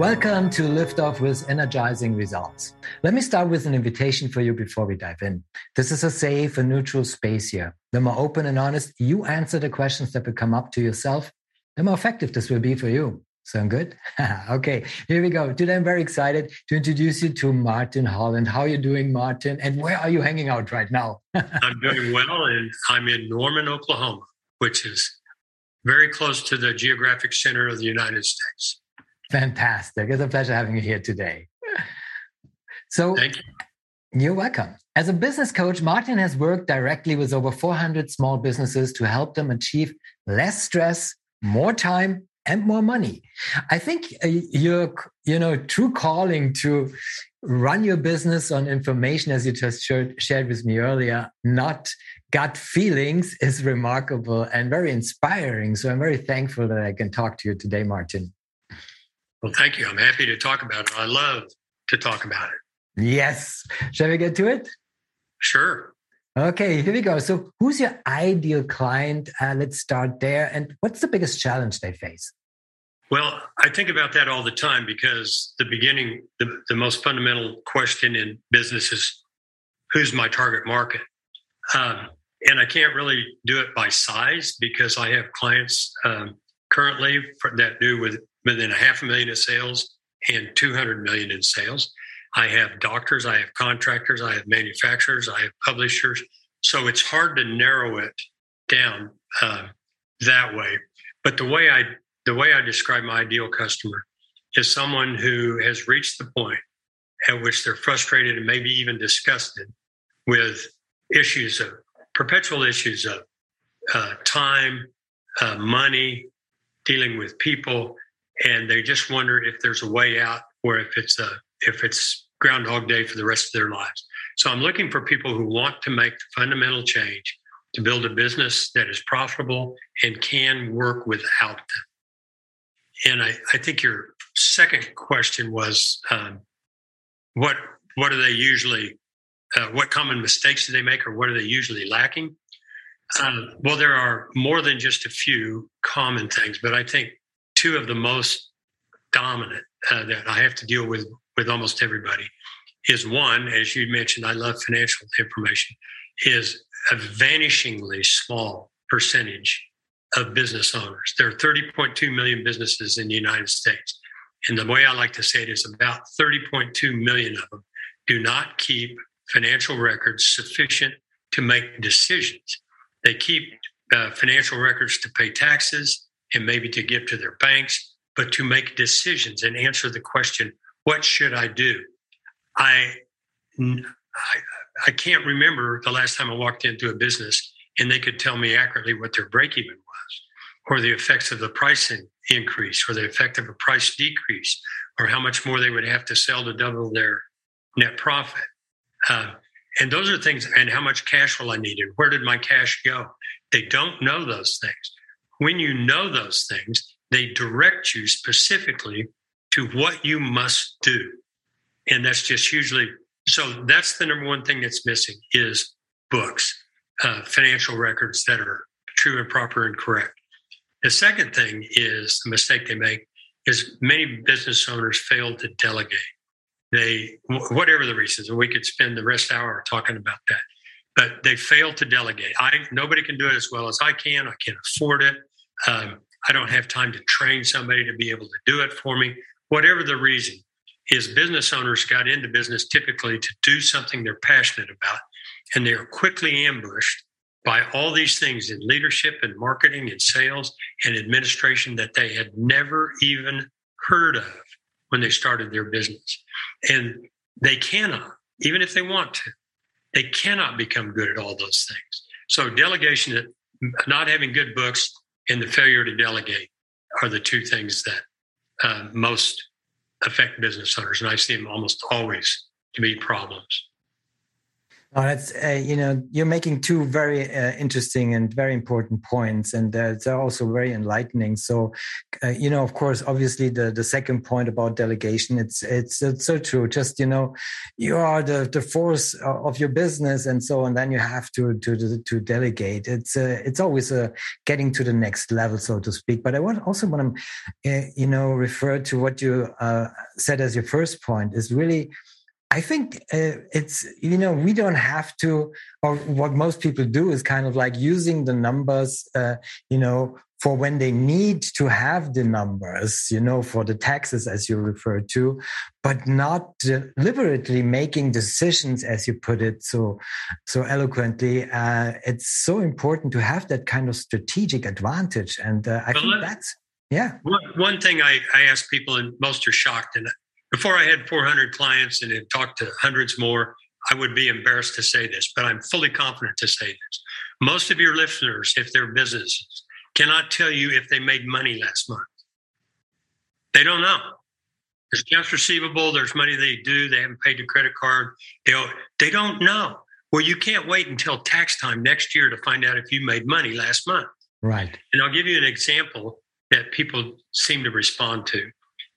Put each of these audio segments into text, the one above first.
Welcome to Lift Off with Energizing Results. Let me start with an invitation for you before we dive in. This is a safe and neutral space here. The more open and honest you answer the questions that will come up to yourself, the more effective this will be for you. Sound good? okay, here we go. Today I'm very excited to introduce you to Martin Holland. How are you doing, Martin? And where are you hanging out right now? I'm doing well, and I'm in Norman, Oklahoma, which is very close to the geographic center of the United States. Fantastic. It's a pleasure having you here today. So, Thank you. You're welcome. As a business coach, Martin has worked directly with over 400 small businesses to help them achieve less stress, more time, and more money. I think uh, your, you know, true calling to run your business on information, as you just shared, shared with me earlier, not gut feelings, is remarkable and very inspiring. So I'm very thankful that I can talk to you today, Martin. Well, thank you. I'm happy to talk about it. I love to talk about it. Yes. Shall we get to it? Sure. Okay, here we go. So, who's your ideal client? Uh, let's start there. And what's the biggest challenge they face? Well, I think about that all the time because the beginning, the, the most fundamental question in business is who's my target market? Um, and I can't really do it by size because I have clients um, currently for, that do with within a half a million of sales and 200 million in sales. I have doctors, I have contractors, I have manufacturers, I have publishers. So it's hard to narrow it down uh, that way. But the way I the way I describe my ideal customer is someone who has reached the point at which they're frustrated and maybe even disgusted with issues of perpetual issues of uh, time, uh, money, dealing with people, and they just wonder if there's a way out or if it's a if it's groundhog day for the rest of their lives. So i'm looking for people who want to make the fundamental change to build a business that is profitable and can work without them. And i, I think your second question was um, what what are they usually uh, what common mistakes do they make or what are they usually lacking? Uh, well there are more than just a few common things but i think two of the most dominant uh, that I have to deal with with almost everybody is one, as you mentioned, I love financial information, is a vanishingly small percentage of business owners. There are 30.2 million businesses in the United States. And the way I like to say it is about 30.2 million of them do not keep financial records sufficient to make decisions. They keep uh, financial records to pay taxes, and maybe to give to their banks, but to make decisions and answer the question, what should I do? I, I, I can't remember the last time I walked into a business and they could tell me accurately what their break even was, or the effects of the pricing increase, or the effect of a price decrease, or how much more they would have to sell to double their net profit. Uh, and those are things, and how much cash will I need, and where did my cash go? They don't know those things. When you know those things, they direct you specifically to what you must do. And that's just usually so that's the number one thing that's missing is books, uh, financial records that are true and proper and correct. The second thing is the mistake they make is many business owners fail to delegate. They, whatever the reasons, and we could spend the rest hour talking about that, but they fail to delegate. I nobody can do it as well as I can. I can't afford it. Um, I don't have time to train somebody to be able to do it for me. Whatever the reason is, business owners got into business typically to do something they're passionate about, and they are quickly ambushed by all these things in leadership and marketing and sales and administration that they had never even heard of when they started their business. And they cannot, even if they want to, they cannot become good at all those things. So delegation, not having good books, and the failure to delegate are the two things that uh, most affect business owners. And I see them almost always to be problems. That's uh, you know you're making two very uh, interesting and very important points, and uh, they're also very enlightening. So, uh, you know, of course, obviously the the second point about delegation, it's it's it's so true. Just you know, you are the the force of your business, and so and then you have to to to delegate. It's uh, it's always uh, getting to the next level, so to speak. But I want also want to you know refer to what you said as your first point is really I think uh, it's, you know, we don't have to, or what most people do is kind of like using the numbers, uh, you know, for when they need to have the numbers, you know, for the taxes, as you referred to, but not deliberately making decisions, as you put it so, so eloquently. Uh, it's so important to have that kind of strategic advantage. And uh, I but think that's, yeah. One, one thing I, I ask people, and most are shocked, and before I had 400 clients and had talked to hundreds more, I would be embarrassed to say this, but I'm fully confident to say this. Most of your listeners, if they're businesses, cannot tell you if they made money last month. They don't know. There's accounts receivable, there's money they do, they haven't paid the credit card. They don't, they don't know. Well, you can't wait until tax time next year to find out if you made money last month. Right. And I'll give you an example that people seem to respond to.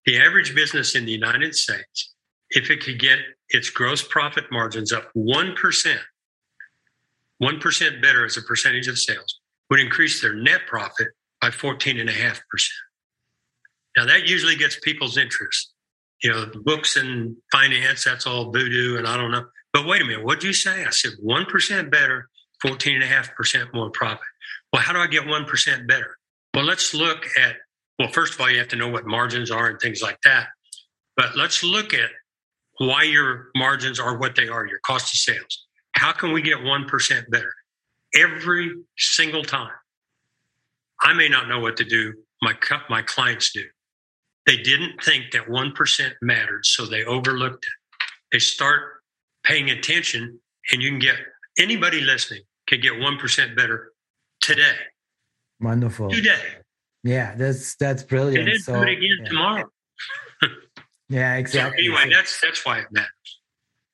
The average business in the United States, if it could get its gross profit margins up 1%, 1% better as a percentage of sales, would increase their net profit by 14.5%. Now, that usually gets people's interest. You know, books and finance, that's all voodoo, and I don't know. But wait a minute, what'd you say? I said 1% better, 14.5% more profit. Well, how do I get 1% better? Well, let's look at well, first of all, you have to know what margins are and things like that. But let's look at why your margins are what they are, your cost of sales. How can we get 1% better? Every single time. I may not know what to do, my, my clients do. They didn't think that 1% mattered, so they overlooked it. They start paying attention, and you can get anybody listening can get 1% better today. Wonderful. Today. Yeah, that's that's brilliant. And then so, do it again yeah. tomorrow. yeah, exactly. So anyway, that's that's why it matters.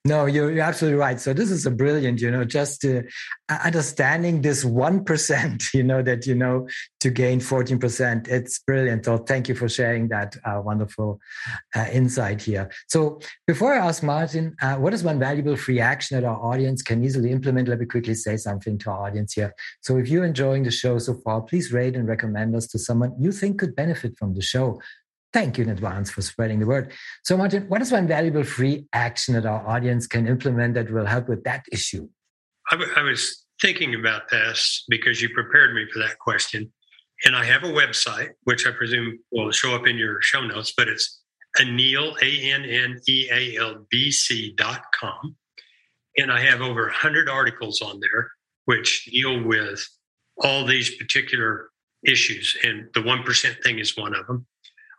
No, you're, you're absolutely right. So this is a brilliant, you know, just uh, understanding this 1%, you know, that, you know, to gain 14%. It's brilliant. So thank you for sharing that uh, wonderful uh, insight here. So before I ask Martin, uh, what is one valuable free action that our audience can easily implement? Let me quickly say something to our audience here. So if you're enjoying the show so far, please rate and recommend us to someone you think could benefit from the show. Thank you in advance for spreading the word. So, Martin, what is one valuable free action that our audience can implement that will help with that issue? I, w- I was thinking about this because you prepared me for that question. And I have a website, which I presume will show up in your show notes, but it's Anneal, A N N E A L B C dot com. And I have over 100 articles on there which deal with all these particular issues. And the 1% thing is one of them.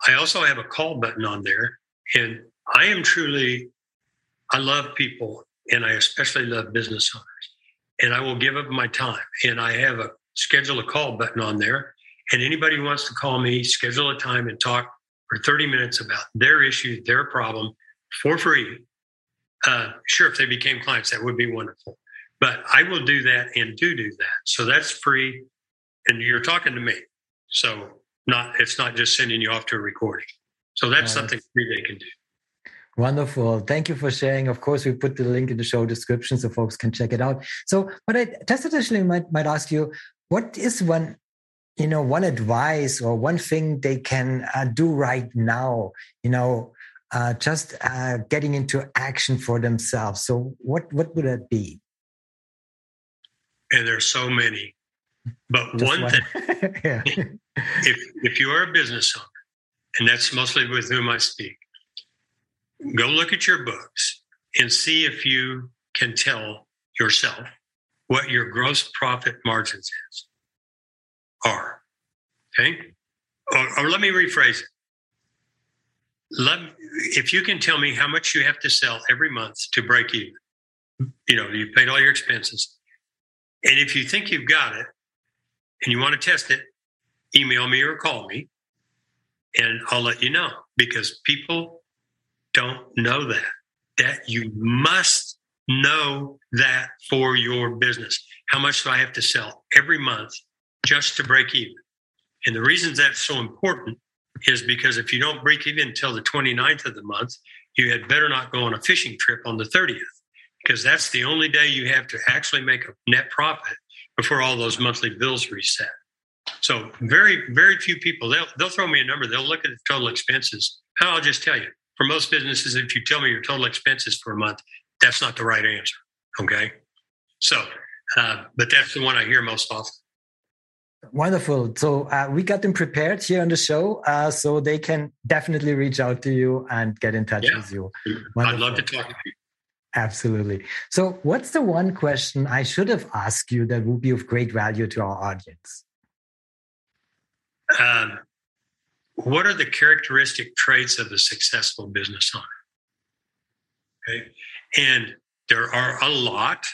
I also have a call button on there. And I am truly, I love people and I especially love business owners. And I will give up my time. And I have a schedule a call button on there. And anybody who wants to call me, schedule a time and talk for 30 minutes about their issue, their problem for free. Uh, sure, if they became clients, that would be wonderful. But I will do that and do do that. So that's free. And you're talking to me. So not it's not just sending you off to a recording. So that's something free they can do. Wonderful. Thank you for sharing. Of course, we put the link in the show description so folks can check it out. So, but I just additionally might, might ask you, what is one, you know, one advice or one thing they can uh, do right now, you know, uh, just uh, getting into action for themselves. So what, what would that be? And there's so many. But one, one, thing, if if you are a business owner, and that's mostly with whom I speak, go look at your books and see if you can tell yourself what your gross profit margins is are. Okay, or, or let me rephrase it. Let, if you can tell me how much you have to sell every month to break even, you know, you've paid all your expenses. And if you think you've got it, and you want to test it, email me or call me and I'll let you know because people don't know that. That you must know that for your business. How much do I have to sell every month just to break even? And the reason that's so important is because if you don't break even until the 29th of the month, you had better not go on a fishing trip on the 30th because that's the only day you have to actually make a net profit before all those monthly bills reset. So very, very few people, they'll, they'll throw me a number. They'll look at the total expenses. And I'll just tell you, for most businesses, if you tell me your total expenses for a month, that's not the right answer. Okay. So, uh, but that's the one I hear most often. Wonderful. So uh, we got them prepared here on the show, uh, so they can definitely reach out to you and get in touch yeah. with you. Wonderful. I'd love to talk to you. Absolutely. So, what's the one question I should have asked you that would be of great value to our audience? Um, what are the characteristic traits of a successful business owner? Okay. And there are a lot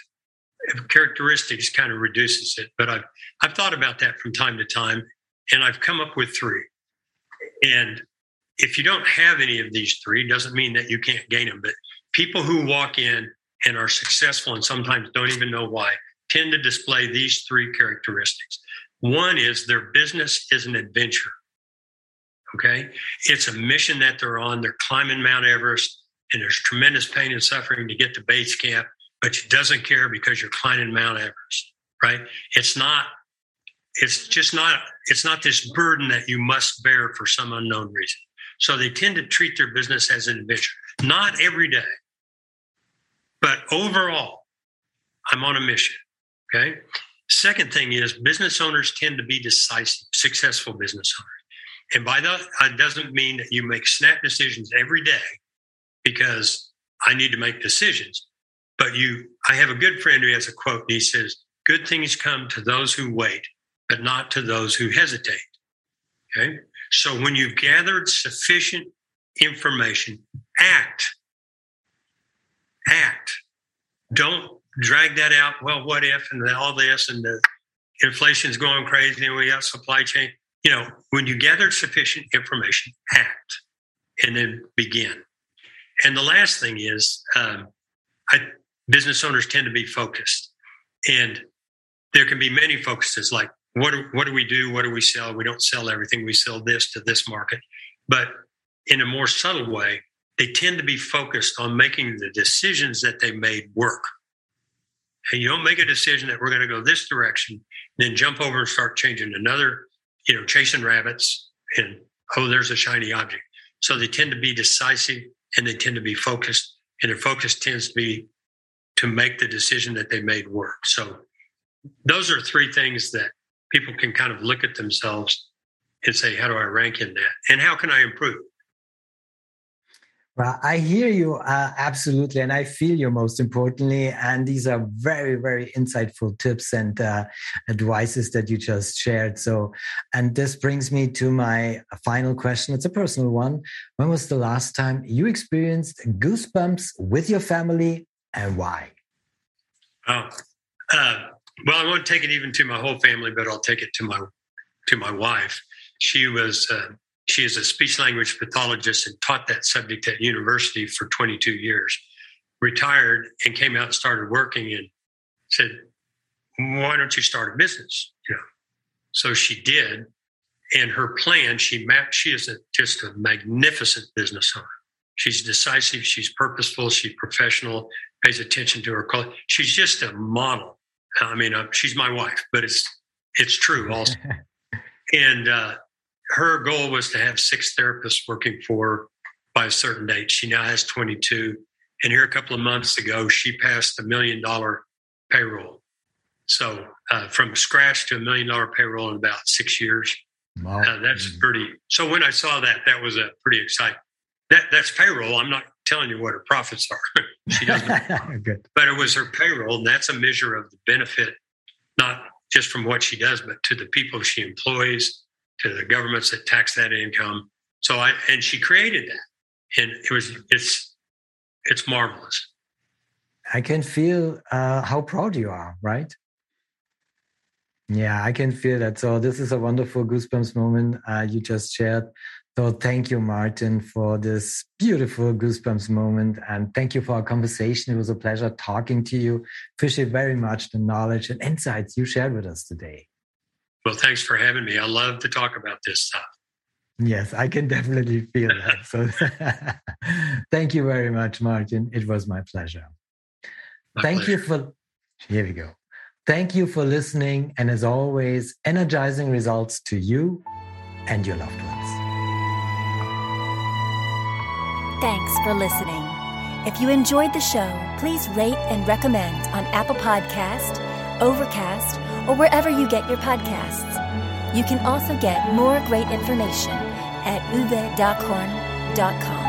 of characteristics kind of reduces it. But I've I've thought about that from time to time, and I've come up with three. And if you don't have any of these three, doesn't mean that you can't gain them. But people who walk in and are successful and sometimes don't even know why tend to display these three characteristics. One is their business is an adventure. Okay. It's a mission that they're on. They're climbing Mount Everest and there's tremendous pain and suffering to get to base camp but she doesn't care because you're climbing Mount Everest, right? It's not, it's just not, it's not this burden that you must bear for some unknown reason. So they tend to treat their business as an adventure. Not every day, but overall, I'm on a mission. Okay. Second thing is business owners tend to be decisive, successful business owners. And by that, it doesn't mean that you make snap decisions every day because I need to make decisions. But you, I have a good friend who has a quote, and he says, Good things come to those who wait, but not to those who hesitate. Okay. So when you've gathered sufficient information, act. Act. Don't drag that out. Well, what if, and all this, and the inflation's going crazy, and we got supply chain. You know, when you gather sufficient information, act and then begin. And the last thing is, um, I business owners tend to be focused. And there can be many focuses like what do, what do we do? What do we sell? We don't sell everything. We sell this to this market. But in a more subtle way, they tend to be focused on making the decisions that they made work. And you don't make a decision that we're going to go this direction, then jump over and start changing another, you know, chasing rabbits and oh, there's a shiny object. So they tend to be decisive and they tend to be focused, and their focus tends to be to make the decision that they made work. So those are three things that people can kind of look at themselves and say, how do I rank in that? And how can I improve? Well, I hear you uh, absolutely, and I feel you most importantly. And these are very, very insightful tips and uh, advices that you just shared. So, and this brings me to my final question. It's a personal one. When was the last time you experienced goosebumps with your family and why? Oh, uh, well, I won't take it even to my whole family, but I'll take it to my to my wife. She was uh, she is a speech language pathologist and taught that subject at university for 22 years. Retired and came out and started working and said, "Why don't you start a business?" You know, so she did, and her plan she mapped. She is a, just a magnificent business owner. She's decisive. She's purposeful. She's professional pays attention to her culture. She's just a model. I mean, uh, she's my wife, but it's it's true also. and uh, her goal was to have six therapists working for her by a certain date. She now has 22. And here a couple of months ago, she passed a million dollar payroll. So uh, from scratch to a million dollar payroll in about six years. Wow. Uh, that's mm-hmm. pretty. So when I saw that, that was a pretty exciting. That that's payroll. I'm not telling you what her profits are. she doesn't. Good. But it was her payroll, and that's a measure of the benefit, not just from what she does, but to the people she employs, to the governments that tax that income. So I and she created that, and it was it's it's marvelous. I can feel uh, how proud you are, right? Yeah, I can feel that. So this is a wonderful goosebumps moment uh, you just shared. So thank you, Martin, for this beautiful goosebumps moment. And thank you for our conversation. It was a pleasure talking to you. Appreciate very much the knowledge and insights you shared with us today. Well, thanks for having me. I love to talk about this stuff. Yes, I can definitely feel that. So thank you very much, Martin. It was my pleasure. My thank pleasure. you for, here we go. Thank you for listening. And as always, energizing results to you and your loved ones. Thanks for listening. If you enjoyed the show, please rate and recommend on Apple Podcast, Overcast, or wherever you get your podcasts. You can also get more great information at uwedockhorn.com.